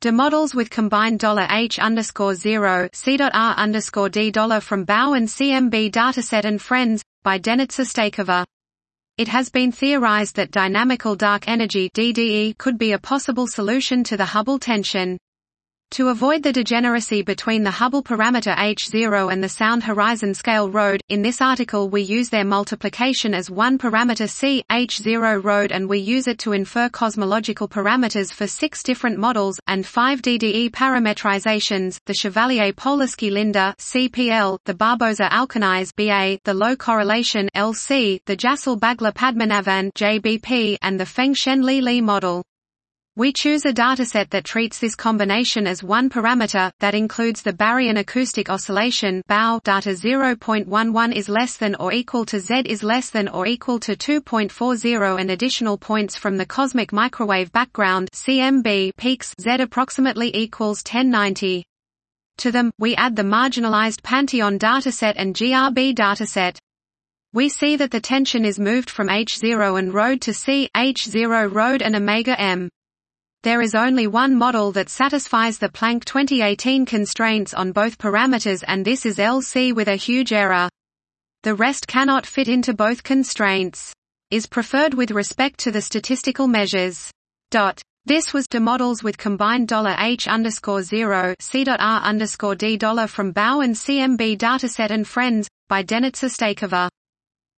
De models with combined $H underscore zero underscore D dollar from Bao and CMB dataset and friends, by Denitsa Staicova. It has been theorized that dynamical dark energy DDE could be a possible solution to the Hubble tension. To avoid the degeneracy between the Hubble parameter h0 and the sound horizon scale rd, in this article we use their multiplication as one parameter c, h0 rd and we use it to infer cosmological parameters for six different models, and five DDE parametrizations, the Chevallier-Polarski-Linder CPL, the Barboza-Alcaniz BA, the low correlation LC, the Jassal-Bagla-Padmanabhan JBP, and the Feng-Shen-Li Li model. We choose a dataset that treats this combination as one parameter, that includes the baryon acoustic oscillation BAO data 0.11 is less than or equal to Z is less than or equal to 2.40 and additional points from the cosmic microwave background CMB peaks Z approximately equals 1090. To them, we add the marginalized Pantheon dataset and GRB dataset. We see that the tension is moved from H0 and rd to C, H0 rd and omega M. There is only one model that satisfies the Planck 2018 constraints on both parameters and this is LC with a huge error. The rest cannot fit into both constraints. Is preferred with respect to the statistical measures. Dot. This was de models with combined $H underscore zero C.R underscore D dollar from Bao and CMB dataset and friends, by Denitsa Staicova.